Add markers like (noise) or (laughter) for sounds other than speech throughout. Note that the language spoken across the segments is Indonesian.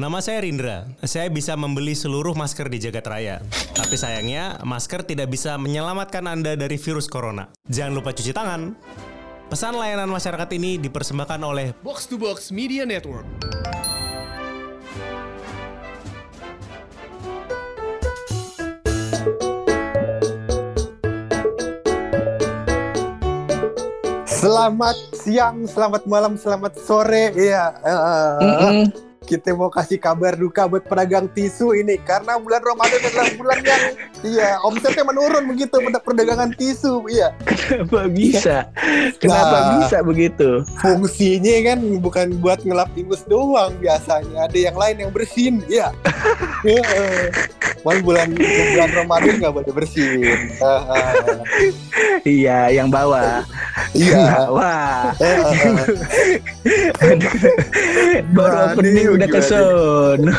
Nama saya Rindra. Saya bisa membeli seluruh masker di jagat raya. Tapi sayangnya, masker tidak bisa menyelamatkan Anda dari virus corona. Jangan lupa cuci tangan. Pesan layanan masyarakat ini dipersembahkan oleh Box to Box Media Network. Selamat siang, selamat malam, selamat sore. Iya, eh, kita mau kasih kabar duka buat pedagang tisu ini karena bulan Ramadan adalah bulan yang iya omsetnya menurun begitu pada perdagangan tisu. Iya, Kenapa bisa? Kenapa Nah. bisa begitu? fungsinya kan bukan buat ngelap ingus doang biasanya, ada yang lain yang bersin. Iya. (laughs) Mal bulan bulan Ramadan nggak boleh bersin. Iya, yang bawah. Iya. (laughs) Wah, (laughs) baru opening udah keson.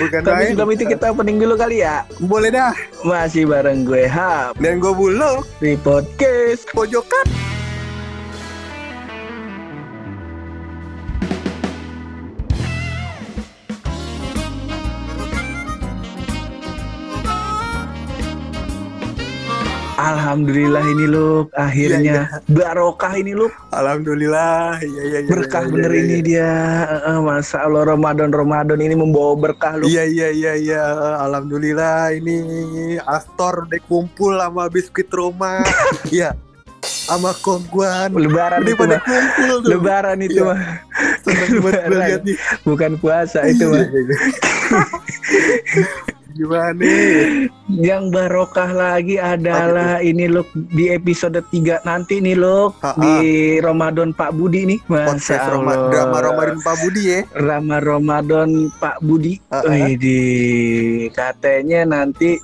Bukan Tapi sebelum itu kita opening dulu kali ya. Boleh dah. Masih bareng gue Hap Dan gue bulog di podcast. pojokan. Alhamdulillah ini lu akhirnya barokah ini lu Alhamdulillah. Iya iya iya. berkah iya, bener iya, ini iya. dia. Masa Allah Ramadan Ramadan ini membawa berkah lu. Iya iya iya iya. Alhamdulillah ini Astor udah kumpul sama biskuit Roma. (laughs) Iya. Sama kongguan. Lebaran itu mah. tuh. Lebaran itu Iya. mah bukan puasa itu Iya, mah. (laughs) Gimana nih? Yang barokah lagi adalah ini loh di episode 3 nanti nih loh di Ramadan Pak Budi nih. Masya Roma, Allah. drama Ramadan Pak Budi ya. Rama Ramadan Pak Budi. Wih, di katanya nanti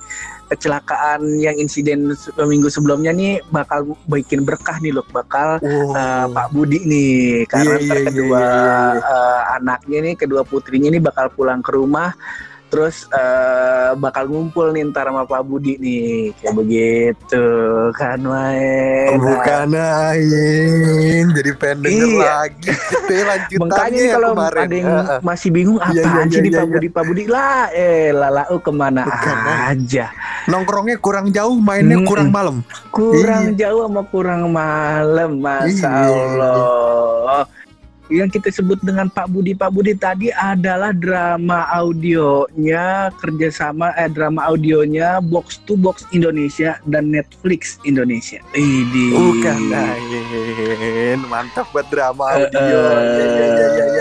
kecelakaan yang insiden minggu sebelumnya nih bakal bikin berkah nih loh, bakal Wow. eh, Pak Budi nih karena Iya, ntar iya, kedua iya, iya. eh, anaknya nih kedua putrinya nih bakal pulang ke rumah terus eh, bakal ngumpul nih ntar sama Pak Budi nih kayak begitu kan main Bukan lain, jadi pengen denger Iya. lagi. Itu ya lanjutannya Makanya kalau kemarin. ada yang masih bingung Iya, apaan iya, sih iya, di iya, Pak iya. Budi Pak Budi lah eh lalau ke mana Bukan, aja Nongkrongnya kurang jauh, mainnya Mm-mm. kurang malam. kurang jauh sama kurang malam Masya Iya. Allah yang kita sebut dengan Pak Budi Pak Budi tadi adalah drama audionya kerjasama eh drama audionya Box to Box Indonesia dan Netflix Indonesia. Ini Bukan lain, mantap buat drama audio. eh. Iya iya iya iya.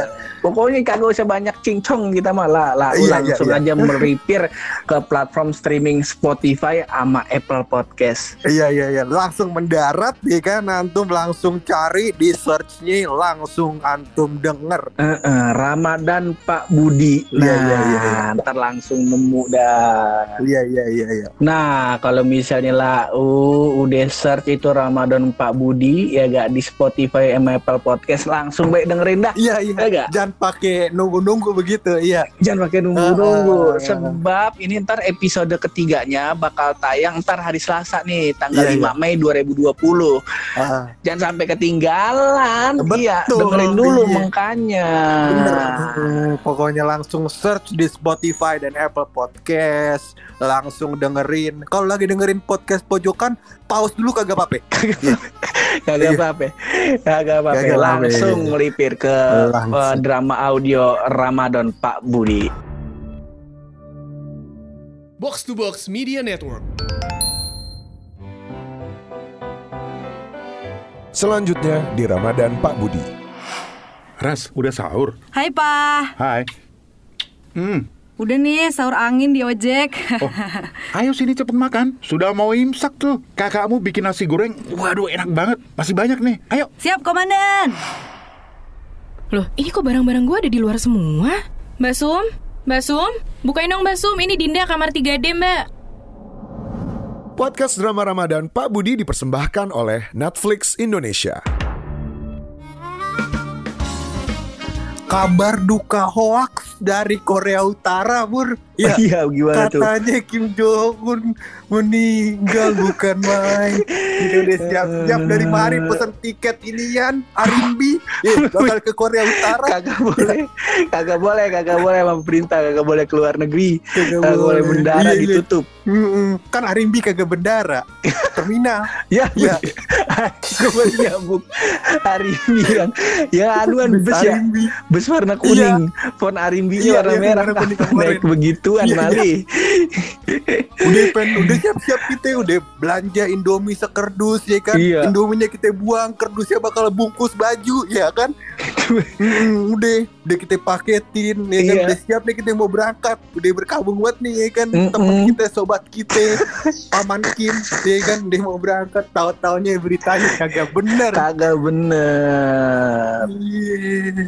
Iya. Pokoknya kagak usah banyak cincong kita malah lah Iya, langsung iya, aja (laughs) meripir ke platform streaming Spotify sama Apple Podcast. Iya iya iya, langsung mendarat ya kan antum langsung cari di searchnya langsung antum denger. Eh, eh, Ramadan Pak Budi. Iya, Nah, iya, iya, iya. ntar langsung nemu dah. Iya iya iya iya. Nah, kalau misalnya lah uh, udah search itu Ramadan Pak Budi ya gak di Spotify sama Apple Podcast langsung baik dengerin dah. Iya iya. Ya gak? Jangan pakai nunggu-nunggu begitu. Iya. Jangan pakai nunggu-nunggu Ah. sebab ini ntar episode ketiganya bakal tayang ntar hari Selasa nih tanggal Iya, 5 Mei 2020. Ah, Jangan sampai ketinggalan. Betul, iya, dengerin dulu iya. makanya. bener. Hmm, Pokoknya langsung search di Spotify dan Apple Podcast, langsung dengerin. Kalau lagi dengerin podcast pojokan, pause dulu kagak apa-apa. (laughs) Kagak Iya. apa-apa. Kagak apa-apa. Kagak apa-apa. Langsung melipir ke Langsung. eh, drama audio Ramadan Pak Budi. Box to Box Media Network. Selanjutnya di Ramadan Pak Budi. Ras, udah sahur? Hai Pa, Hai. Hmm, udah nih sahur angin di ojek. oh, ayo sini cepet makan. Sudah mau imsak tuh. Kakakmu bikin nasi goreng, waduh enak banget. Masih banyak nih. Ayo. Siap komandan. Loh, ini kok barang-barang gue ada di luar semua? Mbak Sum? Mbak Sum? Bukain dong Mbak Sum, ini Dinda kamar 3D Mbak. Podcast drama Ramadan Pak Budi dipersembahkan oleh Netflix Indonesia. Kabar duka hoax dari Korea Utara, Bur. (laughs) Ya, Iya, gimana tuh? katanya Kim Jong Un meninggal bukan main. Kita udah siap-siap dari mari pesan tiket inian Arimbi eh, bakal ke Korea Utara. kagak boleh kagak boleh kagak boleh sama perintah kagak boleh keluar negeri Kagak kagak boleh boleh. bendara Iya, iya. ditutup Mm-mm. Kan Arimbi kagak bendara. (laughs) Terminal. ya Iya. (laughs) gue nyambung hari ini yang yang anuan bus ya Arimbi. bus warna kuning font Arimbi Iya, warna iya, merah warna kuning kemarin. Naik begituan Iya, iya. mali Udah pen, udah siap-siap kita udah belanja Indomie sekerdus ya kan. Iya. Indominya kita buang, kerdusnya bakal bungkus baju ya kan. Mm, udah, udah kita paketin ya kan. Iya. Udah siap nih kita mau berangkat. Udah berkabung buat nih ya kan. Mm-mm. Teman kita, sobat kita, paman Kim ya kan. Dia mau berangkat, tahu-taunya beritanya kagak bener. kagak bener Iya.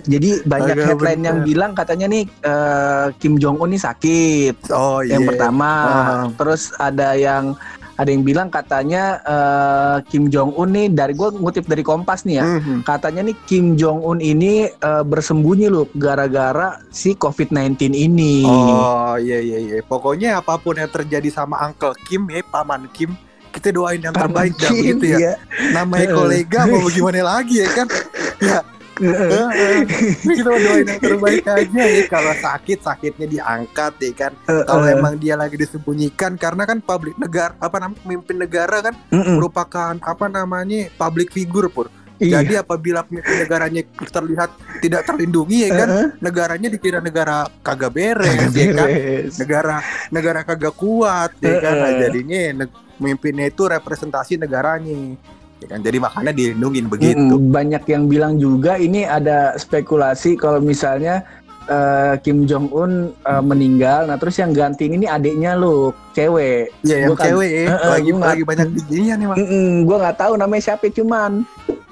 jadi banyak Kagak headline yang bilang katanya nih eh, Kim Jong Un nih sakit Oh iya. yang pertama Ah. terus ada yang ada yang bilang katanya eh, Kim Jong Un nih dari gua ngutip dari Kompas nih ya Mhm. katanya nih Kim Jong Un ini eh, bersembunyi loh gara-gara si COVID-19 ini Oh iya iya iya. Pokoknya apa pun yang terjadi sama Uncle Kim ya, paman Kim, kita doain yang terbaik dah Kim, begitu ya. iya. Namanya kolega mau bagaimana lagi ya kan? (laughs) Ya. (laughs) Kita doain yang terbaik aja ya. Kalau sakit sakitnya diangkat ya kan. Kalau emang dia lagi disembunyikan karena kan publik negara apa namanya pemimpin negara kan merupakan apa namanya public figure pur. Iya. Jadi apabila negaranya terlihat tidak terlindungi ya kan, Heeh. negaranya dikira negara kagak beres Kagak ya kan beres. negara negara kagak kuat ya kan Nah, jadinya neg- pemimpinnya itu representasi negaranya ya kan. Jadi makanya dilindungin begitu. Mm, Banyak yang bilang juga ini ada spekulasi kalau misalnya eh, Kim Jong Un eh, meninggal, nah terus yang gantiin ini adiknya loh, cewek. ya yang kan- cewek. Heeh, lagi gua lagi banyak (laughs) bijinya nih mak Mm-mm, gua nggak tahu namanya siapa cuman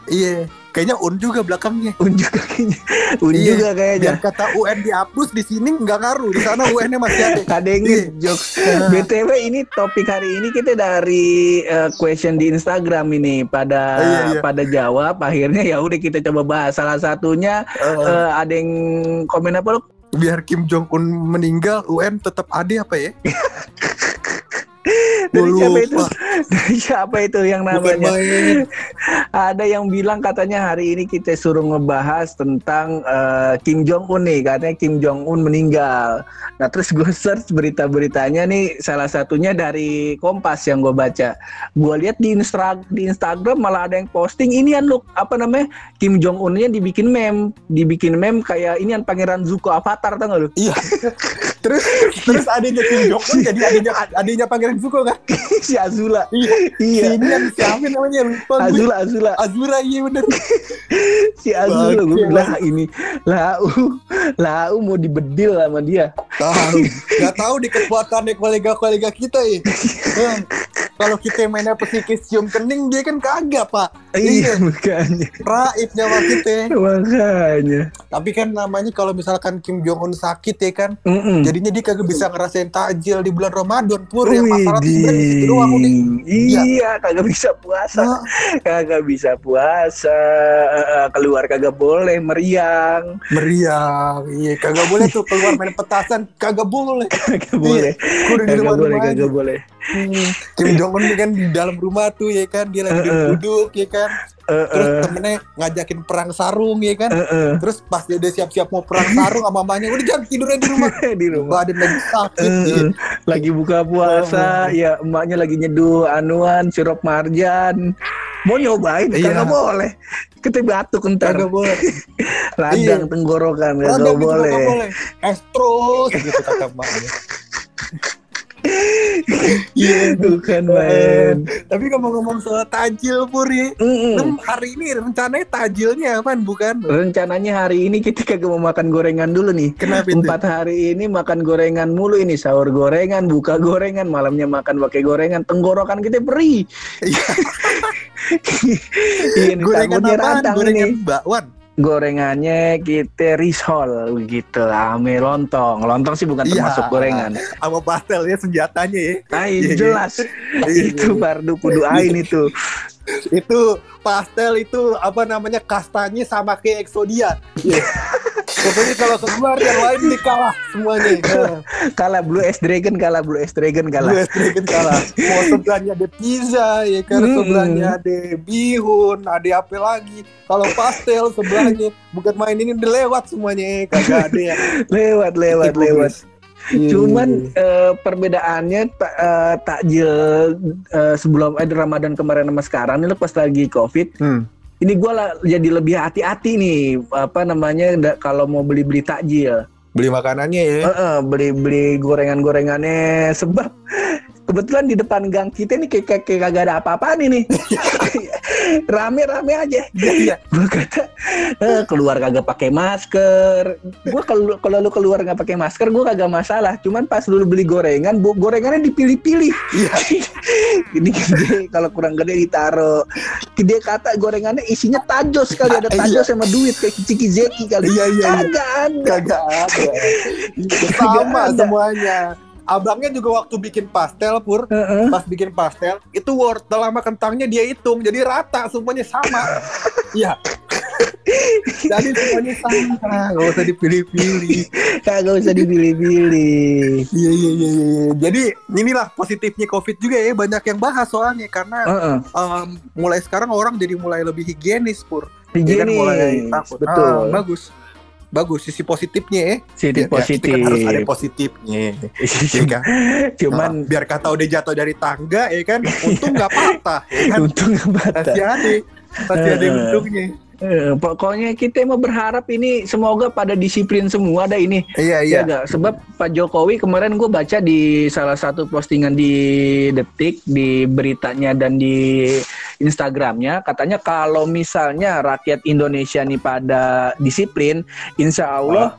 iya kayaknya un juga belakangnya Un juga kayaknya, Un Iya, juga kayaknya. biar kata UN dihapus di sini nggak ngaruh di sana UN-nya masih ada (laughs) yang Iya. jokes. BTW ini topik hari ini kita dari eh, question di Instagram ini pada Iya, iya. pada jawab akhirnya ya udah kita coba bahas salah satunya Eh, eh, ada yang komen apa lu? biar Kim Jong Un meninggal UN tetap ada apa ya (laughs) Dari Gua siapa itu? lupa. (laughs) Dari siapa itu yang namanya? (laughs) Ada yang bilang katanya hari ini kita suruh ngebahas tentang eh, Kim Jong Un nih, katanya Kim Jong Un meninggal. Nah terus gue search berita-beritanya nih, salah satunya dari Kompas yang gue baca. Gue lihat di Instra di Instagram malah ada yang posting ini look apa namanya Kim Jong Unnya dibikin meme, dibikin meme kayak ini Pangeran Zuko Avatar tau gak lu? iya (laughs) terus terus adanya Kim Jong Un jadi adanya adanya Pangeran Zuko kan? (laughs) Si Azula. iya. Iya. si ini yang siapa namanya lupa gue. Azula, Azula. Azura iya bener. (laughs) Si Azul gue bilang ini lau lau mau dibedil sama dia. Tahu (laughs) nggak tahu di kekuatannya kolega-kolega kita ya. Kalau kita mainnya psikis cium kening dia kan kagak pak. Iya makanya. Raib nyawa kita. Makanya. Tapi kan namanya kalau misalkan Kim Jong Un sakit ya kan Mm-mm. jadinya dia kagak bisa ngerasain takjil di bulan Ramadan pur yang situ doang Iya. iya kagak bisa puasa. Nah, kagak bisa puasa. Keluar kagak boleh meriang. Meriang. Iya kagak boleh tuh keluar main petasan. Kagak boleh. (laughs) Kagak boleh. Di kagak boleh kagak boleh Hmm, Kim Jong Un kan di dalam rumah tuh ya kan? Dia lagi Uh-uh. duduk ya kan? Eh, terus temennya ngajakin perang sarung ya kan? Eh. terus pas dia udah siap-siap mau perang sarung sama mamanya udah jangan tidurnya di rumah. (laughs) Di rumah. Badan lagi sakit Eh, iya. lagi buka puasa ya emaknya lagi nyeduh anuan sirup marjan. Mau nyobain? Iya. kagak boleh. Kita batuk ntar. Kagak boleh. (laughs) Radang Iya. tenggorokan kagak boleh. boleh. Es terus gitu kata mamanya (laughs) (laughs) iya bukan main tapi ngomong-ngomong soal tajil pur ya Mm-mm. Em, hari ini rencananya tajilnya apaan bukan? Rencananya hari ini kita kagak mau makan gorengan dulu nih. Kenapa itu? Empat hari ini makan gorengan mulu ini. Sahur gorengan, buka gorengan, malamnya makan pakai gorengan, tenggorokan kita perih. Iya. (laughs) Iya gorengan radang gorengan bakwan Gorengannya kita risol gitu, ame lontong. Lontong sih bukan Iya. termasuk gorengan. sama pastelnya senjatanya ya Nah, Iya, iya. jelas. Itu fardu kudu ain itu. itu pastel itu apa namanya kastanya sama kayak Exodia Iya. (laughs) Pokoknya kalau keluar yang lain dikalah semuanya. (laughs) Nah, kalah Blue S Dragon kalah Blue S Dragon kalah. Blue Dragon kalah. Mau sebelahnya ada pizza ya kan, Hmm. sebelahnya ada bihun, ada apa lagi. Kalau pastel sebelahnya bukan main ini udah lewat semuanya, eh. kagak ada yang (laughs) Lewat lewat Tipu, lewat. guys. Iya, Cuman iya, iya. eh, perbedaannya ta- eh, takjil eh, sebelum eh, Ramadan kemarin sama sekarang ini pas lagi Covid. Hmm. Ini gue jadi lebih hati-hati nih apa namanya da- kalau mau beli-beli takjil. beli makanannya ya. Eh, eh, beli-beli gorengan-gorengannya (laughs) sebab kebetulan di depan gang kita nih kayak, kayak, kayak kagak ada apa-apaan ini. (laughs) Rame-rame aja. Iya. Gue kata eh, keluar kagak pakai masker. Gue kalau kalau lu keluar nggak pakai masker, gue kagak masalah. Cuman pas lu beli gorengan, bu, gorengannya dipilih-pilih. Iya. (laughs) Ini gede, kalau kurang gede ditaruh. Dia kata gorengannya isinya tajos kali ada Iya. tajos sama duit kayak ciki zeki kali. Iya, iya, iya. Kagak ada. Kagak ada. Iya, Sama semuanya. Abangnya juga waktu bikin pastel pur, Heeh. pas bikin pastel itu wortel sama kentangnya dia hitung jadi rata semuanya sama. (laughs) Iya. (laughs) jadi semuanya sama, nggak usah dipilih-pilih. (laughs) Kagak usah dipilih-pilih. Iya iya iya iya. iya. Jadi inilah positifnya COVID juga ya banyak yang bahas soalnya karena Heeh. em, mulai sekarang orang jadi mulai lebih higienis pur. Ya kan, mulai Higienis. takut. Betul. Ah, bagus. Bagus sisi positifnya ya. Sisi Ya, positif. kita kan harus ada positifnya. Ya (laughs) kan? Cuman Nah, biar kata udah jatuh dari tangga ya kan, untung nggak patah ya kan. untung nggak batal. Masih ada, masih ada untungnya. Eh, pokoknya kita mau berharap ini semoga pada disiplin semua ada ini. Iya Ya nggak? Sebab Pak Jokowi kemarin gue baca di salah satu postingan di Detik di beritanya dan di Instagramnya katanya kalau misalnya rakyat Indonesia nih pada disiplin, Insya Allah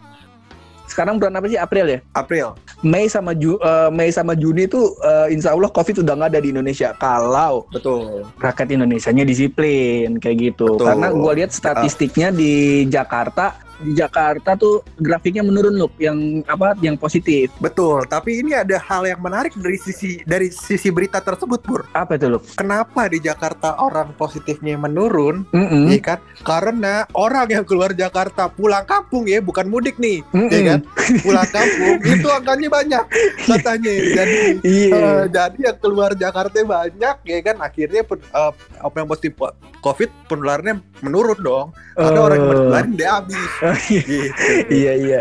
sekarang bulan apa sih April ya? April. Mei sama Ju- eh, Mei sama Juni itu eh, Insya Allah COVID udah nggak ada di Indonesia kalau Betul. rakyat Indonesianya disiplin kayak gitu. Betul. Karena gue lihat statistiknya di Jakarta, di Jakarta tuh grafiknya menurun loh, yang apa, yang positif. Betul. Tapi ini ada hal yang menarik dari sisi dari sisi berita tersebut, Pur. Apa itu loh? Kenapa di Jakarta orang positifnya menurun? Mm-mm. Iya kan? Karena orang yang keluar Jakarta pulang kampung ya, bukan mudik nih, Mm-mm. ya kan? Pulang kampung (laughs) itu angkanya banyak katanya. Jadi Iya. eh, jadi yang keluar Jakarta banyak ya kan akhirnya eh, apa yang positif COVID penularannya menurun dong. Karena Oh. orang yang menularin dia habis. Gitu. iya iya.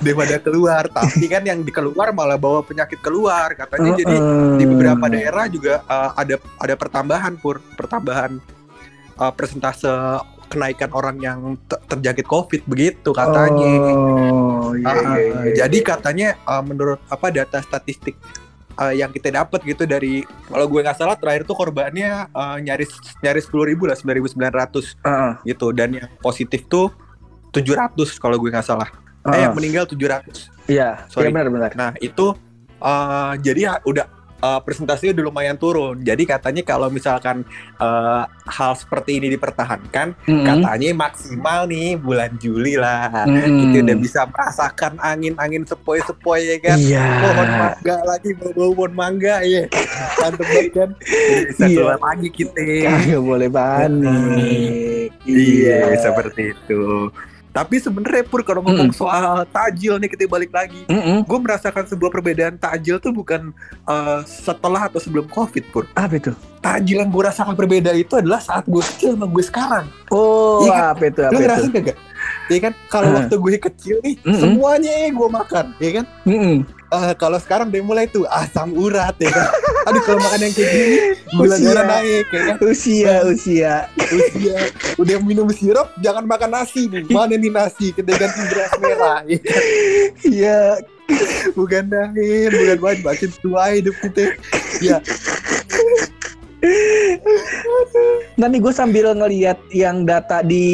Daripada keluar, tapi kan yang di keluar malah bawa penyakit keluar katanya. Jadi Uh-uh. di beberapa daerah juga uh, ada ada pertambahan pur pertambahan uh, persentase kenaikan orang yang te- terjangkit covid begitu katanya Oh, iya, Ah, iya, iya. jadi katanya uh, menurut apa data statistik uh, yang kita dapat gitu dari kalau gue nggak salah terakhir tuh korbannya uh, nyaris nyaris sepuluh ribu lah sembilan ribu sembilan ratus gitu dan yang positif tuh 700 kalau gue nggak salah eh Uh-uh. yang meninggal 700 Iya, iya benar-benar. Nah itu uh, jadi ha- udah uh, presentasinya udah lumayan turun. Jadi katanya kalau misalkan uh, hal seperti ini dipertahankan, Mm-mm. katanya maksimal nih bulan Juli lah. Mm-mm. Kita udah bisa merasakan angin-angin sepoi-sepoi ya kan. Iya. Pohon mangga lagi bau pohon mangga ya. Mantep banget kan. Bisa Iya. keluar lagi kita. Kagak boleh panik. Iya, seperti itu. Tapi sebenarnya pur kalau ngomong Mm-mm. soal tajil nih kita balik lagi Mm-mm. gue merasakan sebuah perbedaan takjil tuh bukan uh, setelah atau sebelum covid pur Apa itu? takjil yang gue rasakan berbeda itu adalah saat gue kecil sama gue sekarang Oh, kan? apa itu? Apa lo itu? ngerasain gak? Iya kan? Kalau waktu gue kecil nih Mm-mm. semuanya gue makan ya kan? Mm-mm. Eh, kalau sekarang udah mulai tuh asam urat ya kan? (laughs) Aduh kalau makan yang kayak gini gula darah naik ya kan? Usia, usia. usia. Udah minum sirup jangan makan nasi nih. Mana nih nasi? Kita ganti beras merah ya kan? Iya. bukan naik bukan main makin tua hidup kita. Ya Nanti gue sambil ngeliat yang data di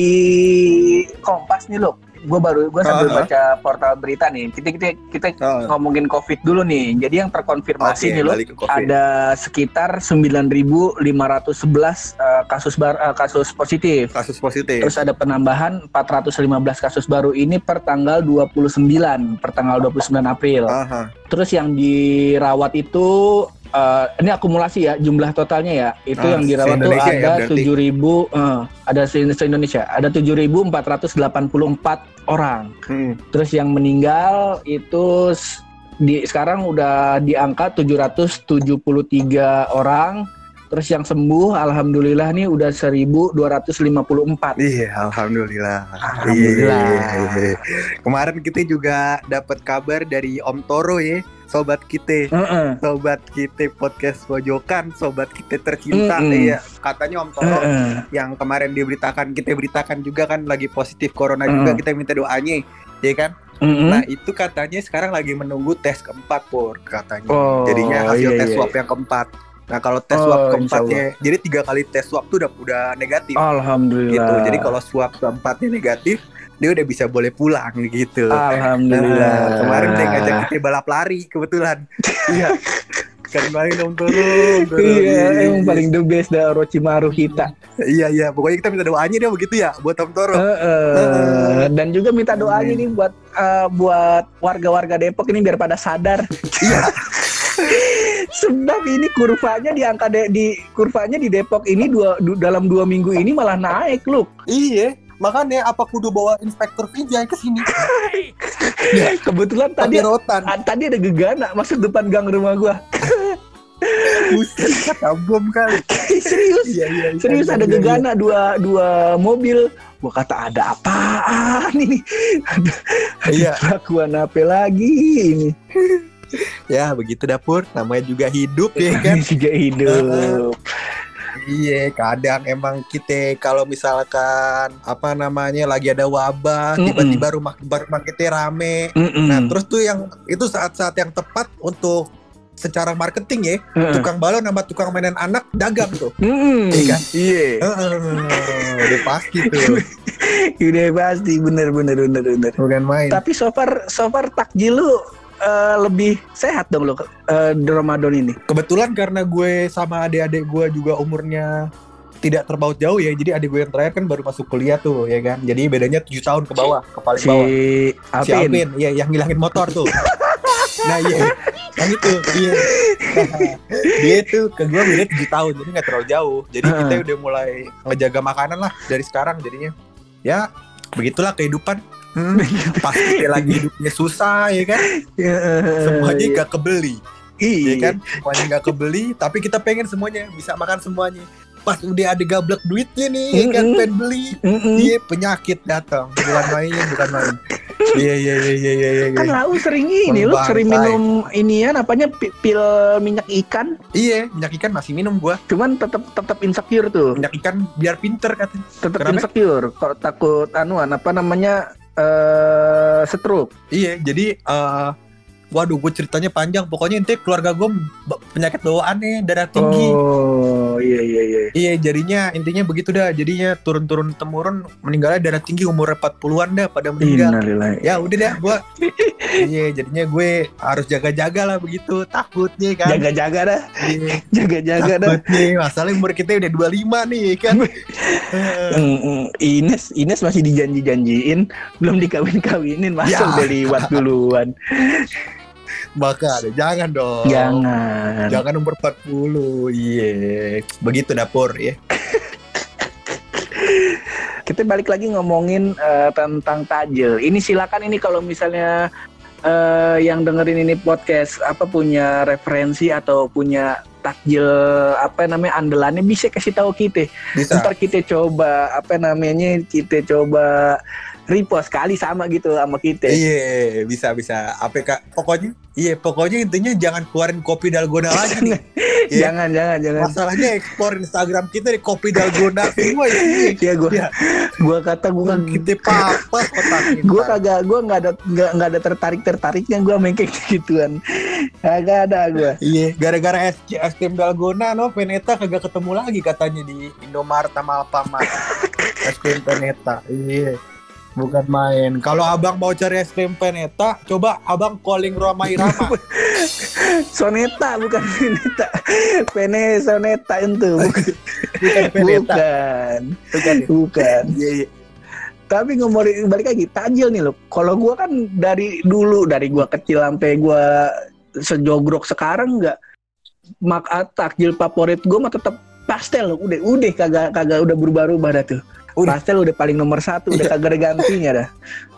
Kompas nih loh. Gue baru gue sambil Ah, ah. baca portal berita nih. Kita kita kita Ah. ngomongin COVID dulu nih. Jadi yang terkonfirmasi Oke, nih loh ada sekitar 9.511 eh, kasus bar, eh, kasus positif. kasus positif Terus ada penambahan 415 kasus baru ini per tanggal 29, per tanggal 29 April. Aha. Terus yang dirawat itu eh, ini akumulasi ya jumlah totalnya ya itu Ah, yang dirawat tuh ya ada tujuh ribu eh, ada se Indonesia ada 7.484 orang Hmm. terus yang meninggal itu di sekarang udah di angka 773 orang terus yang sembuh alhamdulillah nih udah 1254 Iya, alhamdulillah. Alhamdulillah. Iya. Kemarin kita juga dapat kabar dari Om Toro ya, sobat kita. Heeh. Sobat kita podcast pojokan, sobat kita tercinta Mm-mm. ya. Katanya Om Toro Heeh. yang kemarin diberitakan, kita beritakan juga kan lagi positif corona juga, Mm. kita minta doanya, ya kan? Mm-mm. Nah itu katanya sekarang lagi menunggu tes keempat pur katanya. Oh, Jadinya hasil iya, tes iya. swab yang keempat. Nah kalau tes Oh, swab keempatnya, jadi tiga kali tes swab tuh udah udah negatif Alhamdulillah. gitu. Jadi kalau swab keempatnya negatif, dia udah bisa boleh pulang gitu. Alhamdulillah. Nah, kemarin dia ngajak kita balap lari kebetulan. (laughs) Iya. Kemarin Om Toro. Om Toro. Iya, emang paling the best dah Orochimaru kita. Iya iya, pokoknya kita minta doanya dia begitu ya buat Om Toro. Heeh. Dan juga minta doanya nih buat eh, buat warga-warga Depok ini biar pada sadar. Iya. (laughs) Sebab ini kurvanya di angka de- di kurvanya di Depok ini dua du- dalam dua minggu ini malah naik loh. Iya. Makanya apa kudu bawa inspektur Vijay ke sini? (laughs) Kebetulan Tapi tadi rotan. tadi ada gegana masuk depan gang rumah gua. (laughs) Buset, kata bom kali. (laughs) Serius. Iya iya. iya. Serius Iya, ada iya, gegana dua dua mobil. Gua kata ada apaan ini? Ada, Iya. kelakuan apa lagi ini? (laughs) Ya begitu dapur, namanya juga hidup ya kan. juga hidup. (laughs) Iya, kadang emang kita kalau misalkan apa namanya lagi ada wabah, tiba-tiba rumah rumah kita rame. Mm-mm. Nah, terus tuh yang itu saat-saat yang tepat untuk secara marketing ya, Heeh. tukang balon sama tukang mainan anak dagang tuh. Mm-mm. Iya kan? Iya. Heeh, udah pasti tuh. (laughs) Udah pasti bener bener bener bener. Bukan main. Tapi so far so far takjil lu eh, lebih sehat dong lo eh, di Ramadan ini. Kebetulan karena gue sama adik-adik gue juga umurnya tidak terpaut jauh ya. Jadi adik gue yang terakhir kan baru masuk kuliah tuh ya kan. Jadi bedanya 7 tahun ke bawah, ke paling Si bawah. Si Alvin. Iya yang ngilangin motor tuh. (laughs) nah iya, yang itu, iya. (laughs) dia tuh ke gue beda 7 tahun, jadi nggak terlalu jauh. Jadi kita udah mulai ngejaga makanan lah dari sekarang jadinya. Ya, begitulah kehidupan. Hmm, (laughs) pasti dia lagi hidupnya susah ya kan, semuanya Iya. gak kebeli, Iya ya kan, semuanya gak kebeli, tapi kita pengen semuanya bisa makan semuanya. Pas udah ada gablek duitnya nih, ya kan, Mm-mm. pengen beli, Mm-mm. Iya penyakit datang, bukan main, bukan main. Iya iya iya iya iya. iya. Kan lau sering ini lu sering minum inian apanya pi- pil minyak ikan, Iya, minyak ikan masih minum gua. cuman tetap tetap insecure tuh. Minyak ikan biar pinter katanya. Tetap insecure. Kok takut anuan apa namanya eh stroke. Iya, jadi eh waduh, gue ceritanya panjang. Pokoknya intinya keluarga gue penyakit bawaan nih, darah tinggi. Oh, iya iya iya. Iya, jadinya intinya begitu dah. Jadinya turun-turun temurun meninggalnya darah tinggi umur 40-an dah pada meninggal. Innalillahi. Ya udah dah gua. iya, jadinya gue harus jaga-jaga lah begitu. Takutnya kan. Jaga-jaga dah, Iya. jaga-jaga dah. Takutnya masalahnya umur kita udah 25 nih kan. (laughs) Mm, mm. Ines Ines masih dijanji-janjiin belum dikawin-kawinin masa Ya. udah liwat duluan (laughs) Maka jangan dong. jangan Jangan umur 40. Iya. Begitu dapur ya. kita balik lagi ngomongin eh, tentang tajil ini silakan ini kalau misalnya eh, yang dengerin ini podcast apa punya referensi atau punya takjil apa namanya andalannya bisa kasih tahu kita Bisa. ntar kita coba apa namanya kita coba repost kali sama gitu sama kita Iya, bisa bisa. APK pokoknya iya, pokoknya intinya jangan keluarin kopi dalgona lagi nih. (laughs) Iya. jangan jangan jangan Masalahnya explore Instagram kita di kopi dalgona semua ya gua Iya. gua kata gua Bukan kita papas otaknya. gue ntar. kagak gue nggak ada nggak ada tertarik tertariknya gue main kayak gituan kagak ada gue Iya, gara-gara es, es krim dalgona no Veneta kagak ketemu lagi katanya di Indomaret sama Alfamart. (laughs) es krim Veneta. Iya. Bukan main. Kalau abang mau cari es krim Veneta, coba abang calling Roma Irama. (laughs) soneta bukan soneta pene soneta itu (laughs) bukan Bukan bukan Bukan. ya? bukan Iya, iya. tapi ngomongin balik lagi tajil nih loh kalau gue kan dari dulu dari gue kecil sampai gue sejogrok sekarang nggak mak takjil favorit gue mah tetap pastel udah udah kagak kagak udah berubah-ubah dah tuh Udah. pastel udah paling nomor satu udah Iya. kagak ada gantinya dah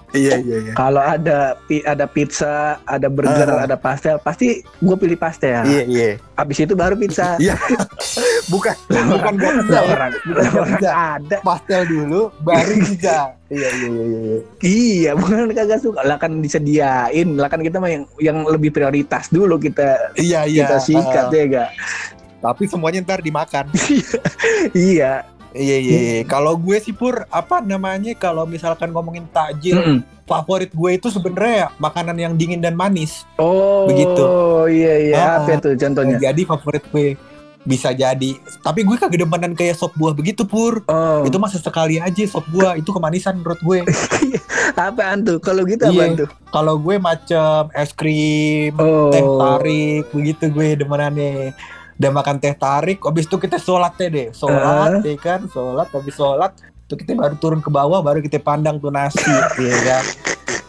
Iya iya iya. kalau ada ada pizza ada burger Ah. ada pastel pasti gue pilih pastel Iya iya. abis itu baru pizza Iya. (laughs) Bukan bukan orang, Bukan orang bisa. ada Pastel dulu baru bisa. Iya iya iya iya. iya bukan (laughs) kagak suka lah kan disediain lah kan kita mah yang yang lebih prioritas dulu kita Iya iya. kita sikat Ah, ya gak tapi semuanya ntar dimakan. (laughs) iya Iya iya. iya. Kalau gue sih pur apa namanya kalau misalkan ngomongin takjil Mm-mm. favorit gue itu sebenarnya ya makanan yang dingin dan manis. oh Begitu. iya iya Ah, apa tuh contohnya Jadi favorit gue bisa jadi. Tapi gue kagak demenan kayak sop buah begitu pur. oh Itu mah sesekali aja sop buah itu kemanisan menurut gue. (laughs) apaan tuh kalau gitu Iya. apaan tuh Kalau gue macam es krim, oh teh tarik begitu gue demenannya. Udah makan teh tarik, habis itu kita sholat teh deh, sholat, ya kan, sholat, habis sholat, tuh kita baru turun ke bawah, baru kita pandang tuh nasi, (laughs) ya kan.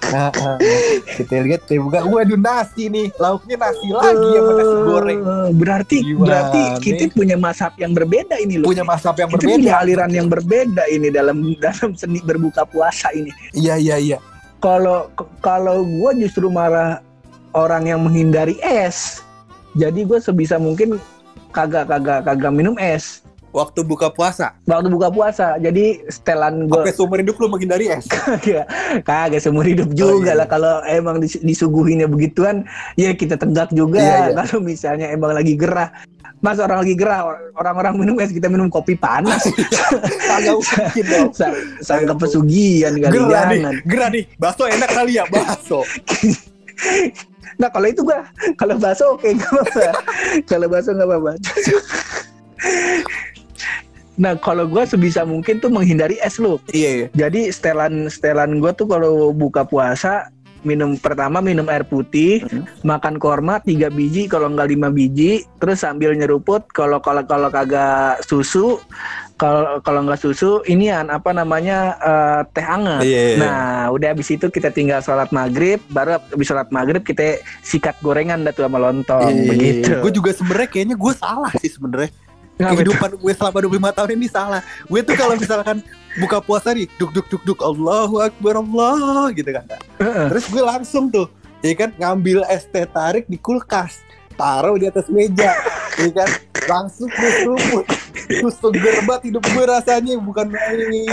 Nah, ah, kita lihat tuh buka, waduh nasi nih, lauknya nasi lagi sama nasi goreng. Berarti Gimana berarti kita nih? punya masab yang berbeda ini loh Punya masab yang kita berbeda. punya aliran yang berbeda ini dalam dalam seni berbuka puasa ini Iya iya iya. kalau kalau gue justru marah orang yang menghindari es jadi gue sebisa mungkin kagak kagak kagak minum es Waktu buka puasa, waktu buka puasa jadi setelan gue sampai seumur hidup lu menghindari es. (laughs) kagak kagak seumur hidup juga iya. lah kalau emang dis- disuguhinnya begituan ya kita tegak juga Iya, iya. kalau misalnya emang lagi gerah Mas orang lagi gerah or- orang-orang minum es kita minum kopi panas (laughs) Kagak mungkin dong. Sa- sangka pesugihan kali Gerah nih, jangan gerah nih. Bakso enak kali ya, bakso. (laughs) Nah kalau itu gua kalau bakso oke (laughs) gak apa-apa. kalau bakso nggak apa-apa. nah kalau gua sebisa mungkin tuh menghindari es lu. Iya iya. Jadi setelan setelan gua tuh kalau buka puasa minum pertama minum air putih, makan korma tiga biji kalau nggak lima biji, terus sambil nyeruput kalau kalau kalau kagak susu kalau kalau nggak susu inian apa namanya eh, teh hangat. Iya, iya. Nah, udah habis itu kita tinggal sholat maghrib, baru habis sholat maghrib kita sikat gorengan dah tuh sama lontong, begitu. Gue juga sebenarnya kayaknya gue salah sih sebenarnya. Kehidupan gue selama 25 tahun ini salah. Gue tuh kalau misalkan buka puasa nih, duk duk duk duk Allahu Akbar Allah gitu kan. Terus gue langsung tuh, ya kan ngambil es teh tarik di kulkas, taruh di atas meja, ya kan langsung gue seruput. Itu seger banget hidup gue rasanya bukan main.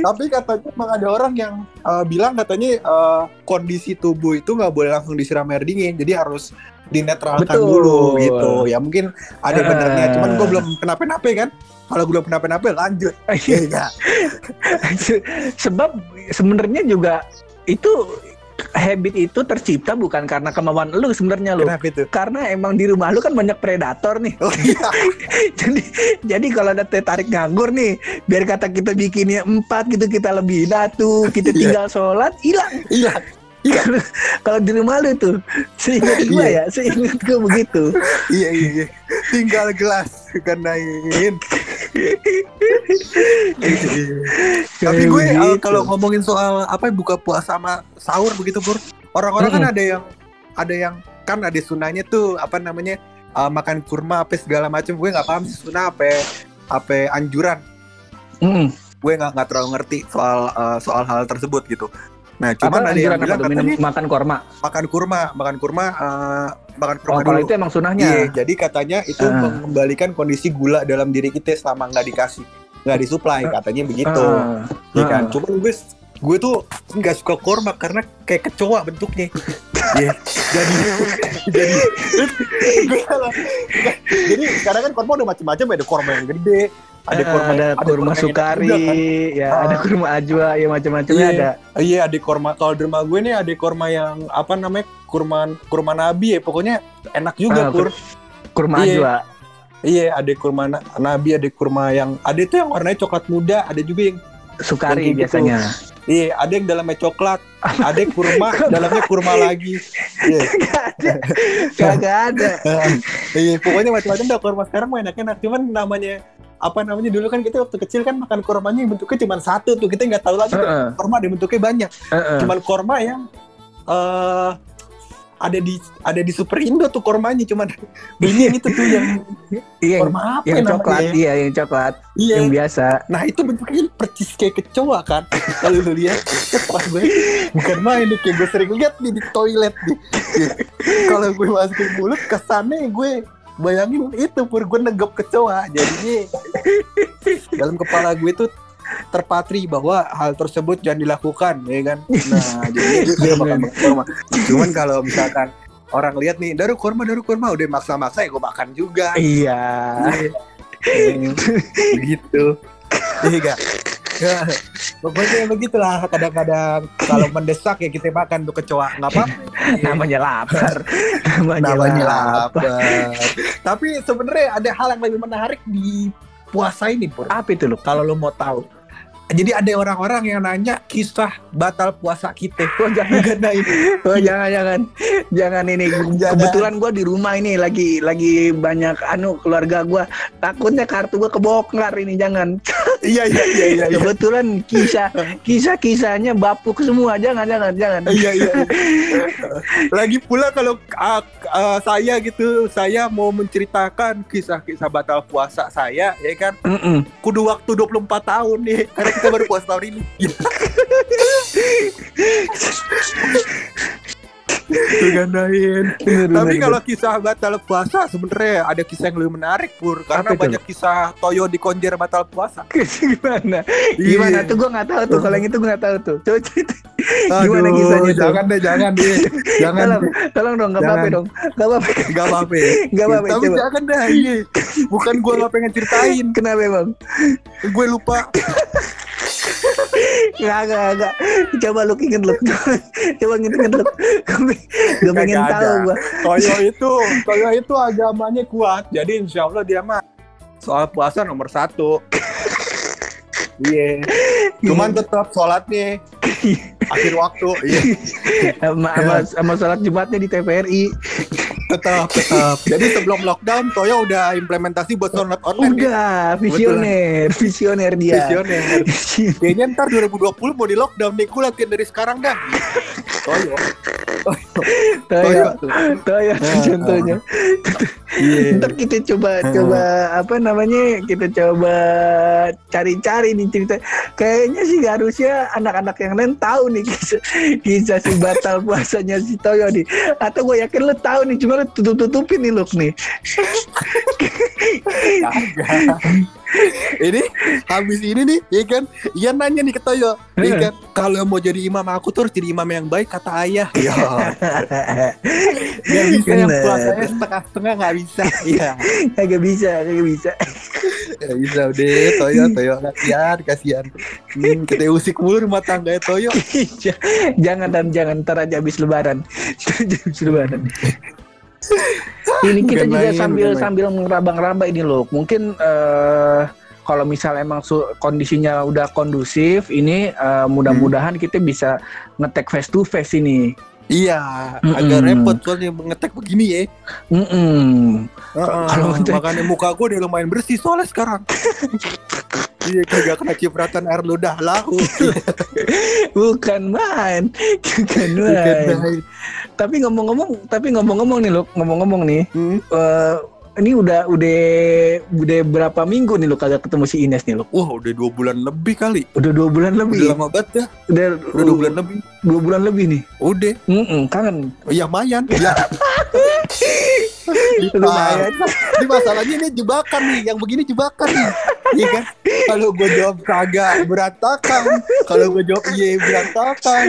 Tapi katanya emang ada orang yang uh, bilang katanya uh, kondisi tubuh itu nggak boleh langsung disiram air dingin, jadi harus dinetralkan Betul. dulu gitu. Ya mungkin ada benernya, cuman gue belum kenapa-napa kan. Kalau gue belum kenapa-napa lanjut. (laughs) Iya. Sebab sebenarnya juga itu habit itu tercipta bukan karena kemauan lu sebenarnya lu. Kenapa itu? Karena emang di rumah lu kan banyak predator nih. Oh iya. (laughs) jadi jadi kalau ada teh tarik nganggur nih, biar kata kita bikinnya empat gitu kita lebih tuh kita Iya. tinggal sholat hilang. Iya. Kalau di rumah lu tuh, seingat gua ya, seingat gua begitu. Iya iya iya. Tinggal gelas kenain. Tapi gue begitu. kalau ngomongin soal apa buka puasa sama sahur begitu Pur. Orang-orang kan ada yang ada yang kan ada sunahnya tuh apa namanya uh, makan kurma apa segala macam. Gue nggak paham sih sunah apa apa anjuran. Mm. Gue nggak nggak terlalu ngerti soal uh, soal hal tersebut gitu. Nah, Apa cuman ada yang bilang tuh? Minum katanya makan korma. makan kurma, makan kurma, uh, makan kurma Oh, kalau dulu. itu emang sunahnya. Iya, jadi katanya itu Ah. mengembalikan kondisi gula dalam diri kita selama nggak dikasih, nggak disuplai, katanya begitu, Ah. ya kan? Ah. Cuman gue gue tuh nggak suka korma karena kayak kecoa bentuknya. Iya, jadi jadi gue salah. jadi sekarang kan korma udah macam-macam ada korma yang gede, ada korma ada, kurma yang enak sukari, juga kan. ya Ah. ada kurma ajwa, ya macam-macamnya Iya. ada. Iya, ada korma. Kalau di rumah gue nih ada korma yang apa namanya kurma kurma nabi ya, pokoknya enak juga Ah, kur. Kurma Iya. ajwa. Iya, ada kurma na- nabi, ada kurma yang ada itu yang warnanya coklat muda, ada juga yang Sukari Yang gitu. biasanya. iya, ada yang dalamnya coklat, ada yang kurma, (laughs) dalamnya kurma lagi. Iya. Kagak ada. (laughs) iya, pokoknya macam-macam dah kurma sekarang mah enak-enak, cuman namanya apa namanya dulu kan kita waktu kecil kan makan kurmanya bentuknya cuma satu tuh kita nggak tahu lagi Heeh. kurma ada bentuknya banyak Heeh. cuman kurma yang eh ada di ada di Superindo tuh kormanya cuman (laughs) belinya yang itu tuh yang Iya, korma apa yang coklat, ya? iya yang coklat, Iya. yang biasa. Nah itu bentuknya percis kayak kecoa kan Kalau lu lihat Pas gue Bukan main nih Kayak gue sering lihat nih di toilet nih. (laughs) Kalau gue masukin mulut Kesannya gue Bayangin itu Pur Gue negep kecoa. Jadinya (laughs) Dalam kepala gue tuh terpatri bahwa hal tersebut jangan dilakukan ya kan? Nah jadi (laughs) udah makan kurma. Cuman kalau misalkan orang lihat nih daru kurma daru kurma udah maksa-maksa ya gue makan juga. Iya. (laughs) gitu. Iya gak Ya, (laughs) pokoknya begitulah kadang-kadang kalau mendesak ya kita makan tuh kecoa nggak apa (laughs) Namanya lapar. Namanya, namanya lapar. lapar tapi sebenarnya ada hal yang lebih menarik di puasa ini pur Apa itu lu? kalau lo mau tahu jadi ada orang-orang yang nanya kisah batal puasa kita Oh jangan, oh, jangan, jangan, jangan ini. Kebetulan gua di rumah ini lagi lagi banyak anu keluarga gua. Takutnya kartu gua kebongkar ini jangan. (laughs) iya iya iya iya iya Kebetulan kisah kisah kisahnya bapuk semua. Jangan, jangan, jangan. iya iya (laughs) lagi pula kalau ah, ah, saya gitu saya mau menceritakan kisah-kisah batal puasa saya ya kan Mm-mm. kudu waktu 24 tahun nih karena (laughs) kita baru puasa tahun ini (laughs) Gandain. Bener, Tapi kalau kisah batal puasa sebenarnya ada kisah yang lebih menarik pur karena Apa itu? banyak kisah Toyo di konjer batal puasa. (laughs) gimana? Iya. Gimana tuh gua nggak tahu tuh. Kalau yang itu gua nggak tahu tuh. Coba cerita. Gimana kisahnya? Jangan deh, jangan deh. jangan Tolong, deh. tolong dong, nggak apa-apa dong, nggak apa-apa. Gak apa-apa. Nggak apa-apa, Tapi coba. jangan dah. Iya. Bukan gua gak pengen ceritain. Kenapa bang? Gue lupa. Nggak, nggak, nggak. Coba lu inget lu. Coba inget lu. (laughs) Gue pengen tahu gua. Toyo itu, Toyo itu agamanya kuat. Jadi insya Allah dia mah soal puasa nomor satu. Iya. Cuman tetap sholatnya akhir waktu. Iya. Sama, sama, sama sholat Jumatnya di TVRI. Tetap, tetap. Jadi sebelum lockdown, Toyo udah implementasi buat sholat online. nih. Udah, visioner, visioner dia. Visioner. (laughs) Kayaknya ntar 2020 mau di lockdown nih. Gue latihan dari sekarang dah. Toyo. Toyo. Toyo Nah, contohnya. Iya. Ntar kita coba coba apa namanya kita coba cari-cari nih cerita. Kayaknya sih harusnya anak-anak yang lain tahu nih kisah, kisah si batal puasanya si Toyo nih. Atau gue yakin lo tahu nih, cuma lo tutup-tutupin nih look (laughs) nih. Ini habis ini nih, ya kan? Ian nanya nih ke Toyo, ya kan? Kalau mau jadi imam aku tuh harus jadi imam yang baik kata ayah. Ya. Gak bisa yang puasanya setengah-setengah gak bisa. Iya. Kagak bisa, kagak bisa. Gak bisa udah Toyo, Toyo kasihan, kasihan. Hmm, kita usik mulu rumah tangga ya Toyo. jangan dan jangan ntar aja habis lebaran. Ntar aja habis lebaran. (laughs) ini kita Bukan juga main, sambil sambil meraba-raba ini loh. Mungkin eh kalau misal emang kondisinya udah kondusif, ini eh, mudah-mudahan kita bisa ngetek face to face ini. Iya, agak Mm-mm. repot soalnya ngetek begini ya. Mm-mm. Heeh, Kalau kita- makanya muka gue udah lumayan bersih soalnya sekarang. (laughs) Iya, kagak kena cipratan air ludah lahu. (laughs) Bukan main, bukan main. Tapi ngomong-ngomong, tapi ngomong-ngomong nih loh, ngomong-ngomong nih, Hmm. eh, ini udah udah udah berapa minggu nih lo kagak ketemu si Ines nih lo? Wah, udah dua bulan lebih kali. Udah dua bulan Udah lebih. lama banget ya. Udah, Udah dua bulan lebih. dua bulan lebih nih. Udah. Mm-mm, kangen. Oh, Iya, mayan. (laughs) Ya. (laughs) Lumayan. Ini masalahnya ini jebakan nih. Yang begini jebakan nih. Iya kan? Kalau gue jawab kagak berantakan. Kalau gue jawab iya berantakan.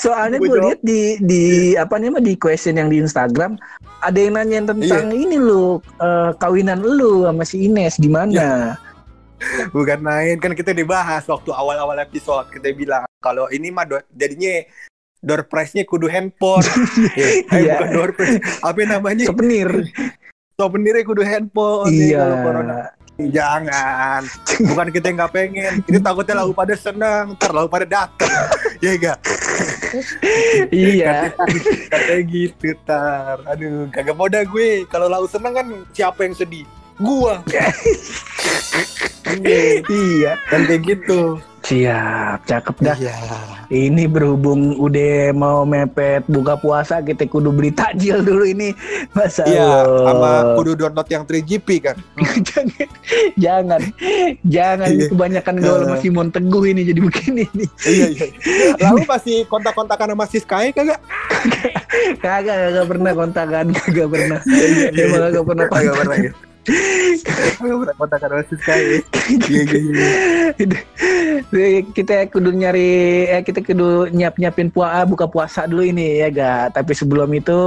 Soalnya gue lihat di di apa namanya di question yang di Instagram ada yang nanyain tentang ini lo eh, kawinan lu sama si Ines gimana? Bukan main kan kita dibahas waktu awal-awal episode kita bilang kalau ini mah do- jadinya door prize-nya kudu handphone. (laughs) eh, Iya. bukan door prize. Apa namanya? Souvenir. Souvenirnya kudu handphone. iya. kalau corona. Jangan. Bukan kita yang nggak pengen. Ini takutnya lalu pada senang, ntar lalu pada datang. ya (laughs) enggak? iya. Katanya gitu, tar. Aduh, kagak mau dah gue. Kalau lalu senang kan siapa yang sedih? Gua. Iya, (laughs) Iya. kan kayak gitu. Siap, cakep dah. Iya. Ini berhubung udah mau mepet buka puasa, kita kudu beli takjil dulu ini. Masa Iya, sama kudu download yang 3GP kan. (laughs) jangan, jangan, jangan Iya. kebanyakan gaul sama Simon Teguh ini jadi begini nih. iya, iya. (laughs) Lalu masih kontak-kontakan sama si Sky kagak? Kagak, kagak pernah kontakan, kagak pernah. Emang kagak pernah Kagak pernah ya. Iya, iya, iya. kita kudu nyari eh kita kudu nyiap nyiapin puasa buka puasa dulu ini ya ga tapi sebelum itu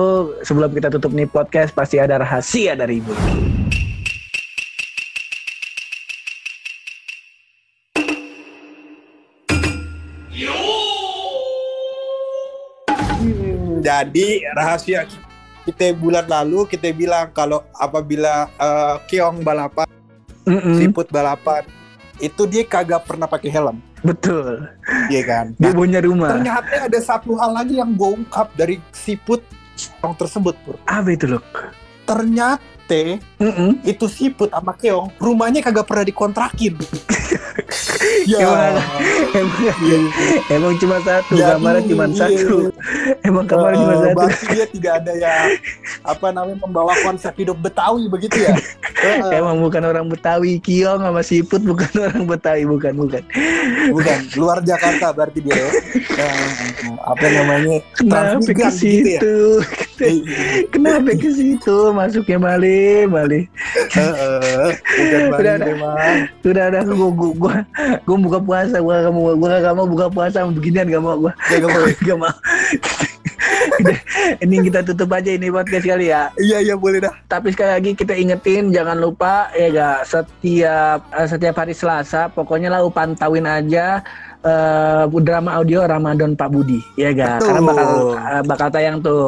sebelum kita tutup nih podcast pasti ada rahasia dari ibu jadi rahasia kita bulan lalu kita bilang kalau apabila eh, keong balapan, Mm-mm, siput balapan, itu dia kagak pernah pakai helm, betul. Iya kan? dia Nah, punya rumah. ternyata ada satu hal lagi yang gue ungkap dari siput keong tersebut, Pur. apa itu loh Ternyata Mm-mm. itu siput sama keong rumahnya kagak pernah dikontrakin. (laughs) ya. Emang, emang, emang cuma satu Jadi, kamarnya cuma iya. satu emang kamarnya cuma Eh, satu berarti dia tidak ada yang apa namanya membawa konsep hidup Betawi begitu ya? Eh, (laughs) emang bukan orang Betawi Kiong sama siput bukan (laughs) orang Betawi bukan bukan bukan luar Jakarta berarti dia ya. Eh, apa namanya? kenapa ke gitu ya? (laughs) kenapa ke situ masuknya bukan Bali Udah, (laughs) udah. memang. udah udah gua gua gua, gua buka puasa gua gak mau gua gak mau buka puasa beginian gak mau gua nggak boleh. gak mau (laughs) ini kita tutup aja ini podcast kali ya Iya iya boleh dah. tapi sekali lagi kita ingetin jangan lupa ya gak setiap eh, setiap hari Selasa pokoknya lah pantauin aja eh, drama audio Ramadan Pak Budi ya gak Betul. karena bakal eh, bakal tayang tuh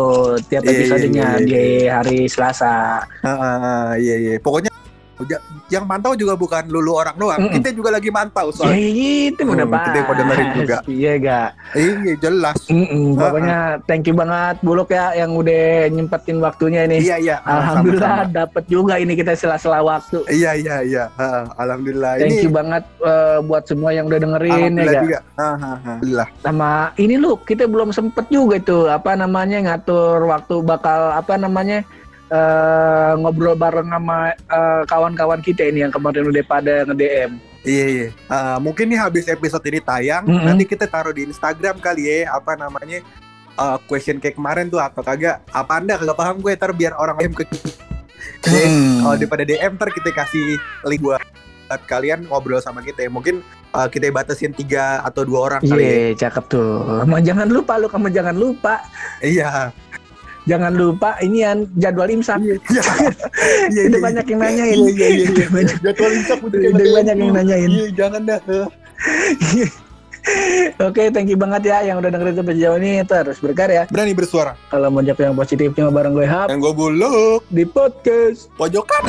tiap Iya, iya, episodenya iya, iya. di hari Selasa Ah, ah, ah, iya iya. Pokoknya ja- yang mantau juga bukan lulu orang doang. Mm-mm. Kita juga lagi mantau ya soalnya. gitu udah Hmm, kita mau dengerin juga. iya gak Iya jelas. Mm-mm, pokoknya thank you banget Buluk ya yang udah nyempetin waktunya ini. Iya iya. Ah, Alhamdulillah dapat juga ini kita sela-sela waktu. Iya iya iya. Ah, Alhamdulillah. Thank Ini you banget eh, buat semua yang udah dengerin ya Alhamdulillah gak? juga. Ah. Alhamdulillah. Sama ini lu kita belum sempet juga tuh apa namanya ngatur waktu bakal apa namanya eh, ngobrol bareng sama eh, kawan-kawan kita ini yang kemarin udah pada nge-DM. Iya iya. Ah, mungkin nih habis episode ini tayang, Mm-mm. nanti kita taruh di Instagram kali ya. Apa namanya? eh, question kayak kemarin tuh atau kagak? Apa anda kagak paham gue ntar biar orang DM ke Jadi, kalau daripada DM ntar kita kasih link buat kalian ngobrol sama kita. Mungkin eh, kita batasin tiga atau dua orang kali ya. Iya, cakep tuh. Sama jangan lupa lu kamu jangan lupa. Iya. Jangan lupa ini yang jadwal imsak. (laughs) Iya. Iya. Udah iya, banyak yang nanyain. Iya iya iya. Udah banyak. Jadwal imsak udah banyak yang nanyain. Iya jangan dah. (laughs) Oke, thank you banget ya yang udah dengerin sampai sejauh ini. Terus berkarya. Berani bersuara. Kalau mau jawab yang positif cuma bareng gue Hap Dan gue buluk di podcast. pojokan.